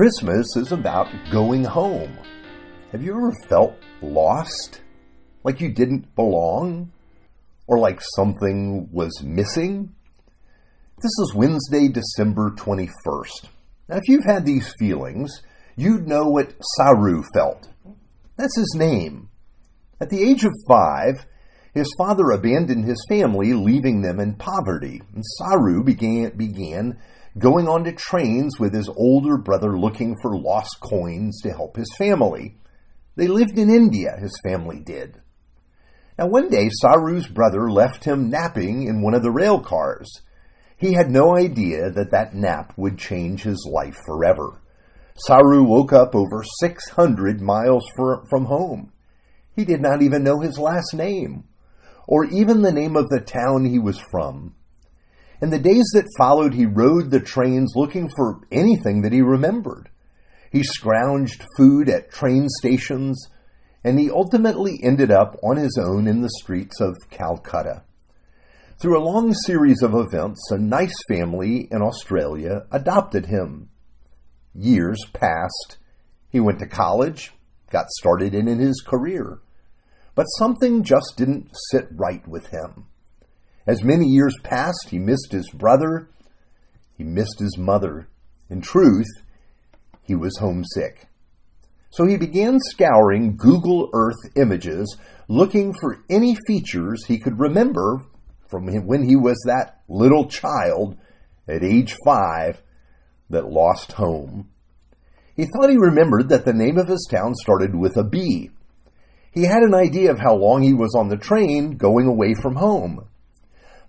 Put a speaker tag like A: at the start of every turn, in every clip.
A: Christmas is about going home. Have you ever felt lost? Like you didn't belong? Or like something was missing? This is Wednesday, December 21st. Now, if you've had these feelings, you'd know what Saroo felt. That's his name. At the age of five, his father abandoned his family, leaving them in poverty. And Saroo began, began going on to trains with his older brother looking for lost coins to help his family. They lived in India, his family did. Now, one day, Saroo's brother left him napping in one of the rail cars. He had no idea that that nap would change his life forever. Saroo woke up over 600 miles for, from home. He did not even know his last name, or even the name of the town he was from. In the days that followed, he rode the trains looking for anything that he remembered. He scrounged food at train stations, and he ultimately ended up on his own in the streets of Calcutta. Through a long series of events, a nice family in Australia adopted him. Years passed. He went to college, got started in his career. But something just didn't sit right with him. As many years passed, he missed his brother, he missed his mother. In truth, he was homesick. So he began scouring Google Earth images, looking for any features he could remember from when he was that little child at age five that lost home. He thought he remembered that the name of his town started with a B. He had an idea of how long he was on the train going away from home.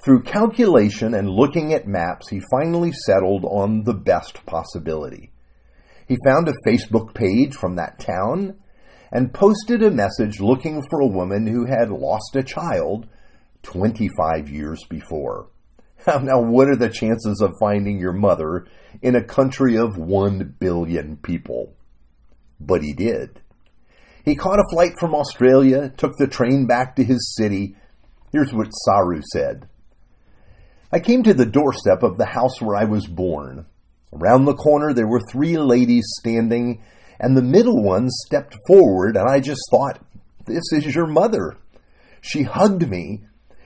A: Through calculation and looking at maps, he finally settled on the best possibility. He found a Facebook page from that town and posted a message looking for a woman who had lost a child 25 years before. Now, what are the chances of finding your mother in a country of 1 billion people? But he did. He caught a flight from Australia, took the train back to his city. Here's what Saroo said I came to the doorstep of the house where I was born. Around the corner, there were three ladies standing, and the middle one stepped forward, and I just thought, This is your mother. She hugged me.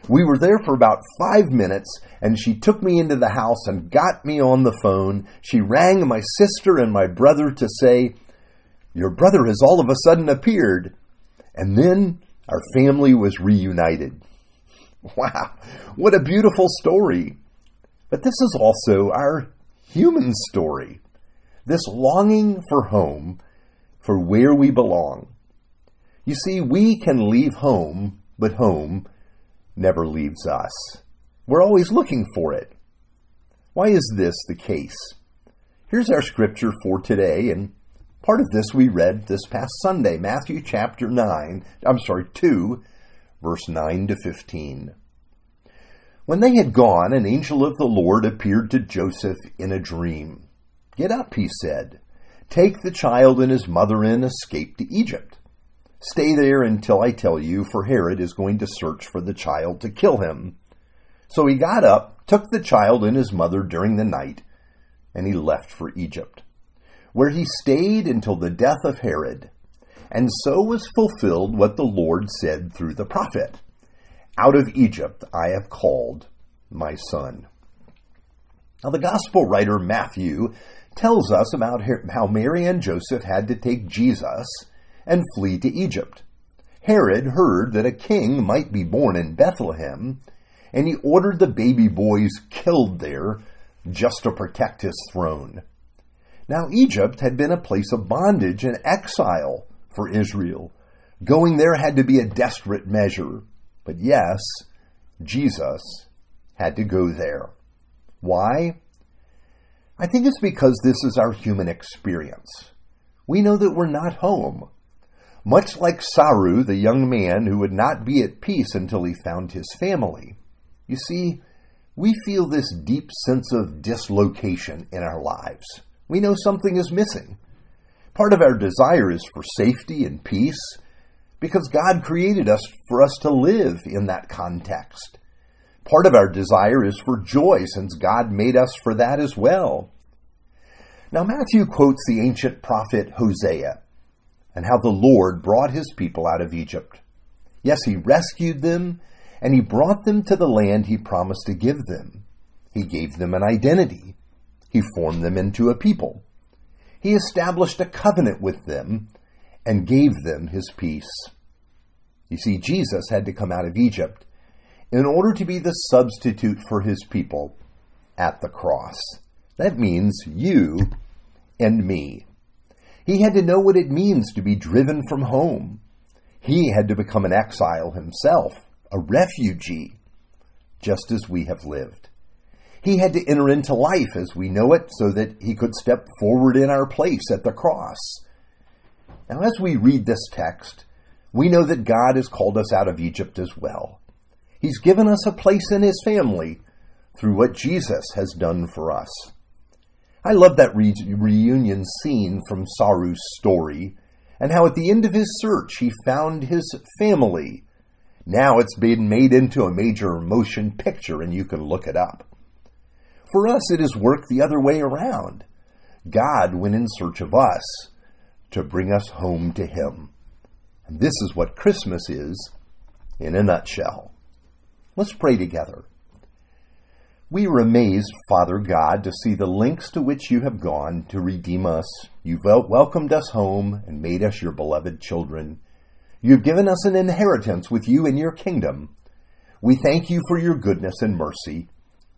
A: We were there for about five minutes, and she took me into the house and got me on the phone. She rang my sister and my brother to say, Your brother has all of a sudden appeared. And then our family was reunited. Wow, what a beautiful story. But this is also our human story this longing for home, for where we belong. You see, we can leave home, but home never leaves us. We're always looking for it. Why is this the case? Here's our scripture for today, and part of this we read this past Sunday, Matthew chapter 9, I'm sorry, 2, verse 9 to 15. When they had gone, an angel of the Lord appeared to Joseph in a dream. Get up, he said. Take the child and his mother and escape to Egypt. Stay there until I tell you, for Herod is going to search for the child to kill him. So he got up, took the child and his mother during the night, and he left for Egypt, where he stayed until the death of Herod. And so was fulfilled what the Lord said through the prophet. Out of Egypt I have called my son. Now, the gospel writer Matthew tells us about how Mary and Joseph had to take Jesus and flee to Egypt. Herod heard that a king might be born in Bethlehem, and he ordered the baby boys killed there just to protect his throne. Now, Egypt had been a place of bondage and exile for Israel. Going there had to be a desperate measure. But yes, Jesus had to go there. Why? I think it's because this is our human experience. We know that we're not home. Much like Saroo, the young man who would not be at peace until he found his family. You see, we feel this deep sense of dislocation in our lives. We know something is missing. Part of our desire is for safety and peace, because God created us for us to live in that context. Part of our desire is for joy, since God made us for that as well. Now, Matthew quotes the ancient prophet Hosea and how the Lord brought his people out of Egypt. Yes, he rescued them and he brought them to the land he promised to give them. He gave them an identity. He formed them into a people. He established a covenant with them and gave them his peace. You see, Jesus had to come out of Egypt in order to be the substitute for his people at the cross. That means you and me. He had to know what it means to be driven from home. He had to become an exile himself, a refugee, just as we have lived. He had to enter into life as we know it so that he could step forward in our place at the cross. Now, as we read this text, we know that God has called us out of Egypt as well. He's given us a place in his family through what Jesus has done for us. I love that re- reunion scene from Saroo's story and how at the end of his search he found his family. Now it's been made into a major motion picture and you can look it up. For us, it has worked the other way around. God went in search of us to bring us home to him. And this is what Christmas is in a nutshell. Let's pray together. We are amazed, Father God, to see the lengths to which you have gone to redeem us. You've welcomed us home and made us your beloved children. You've given us an inheritance with you in your kingdom. We thank you for your goodness and mercy.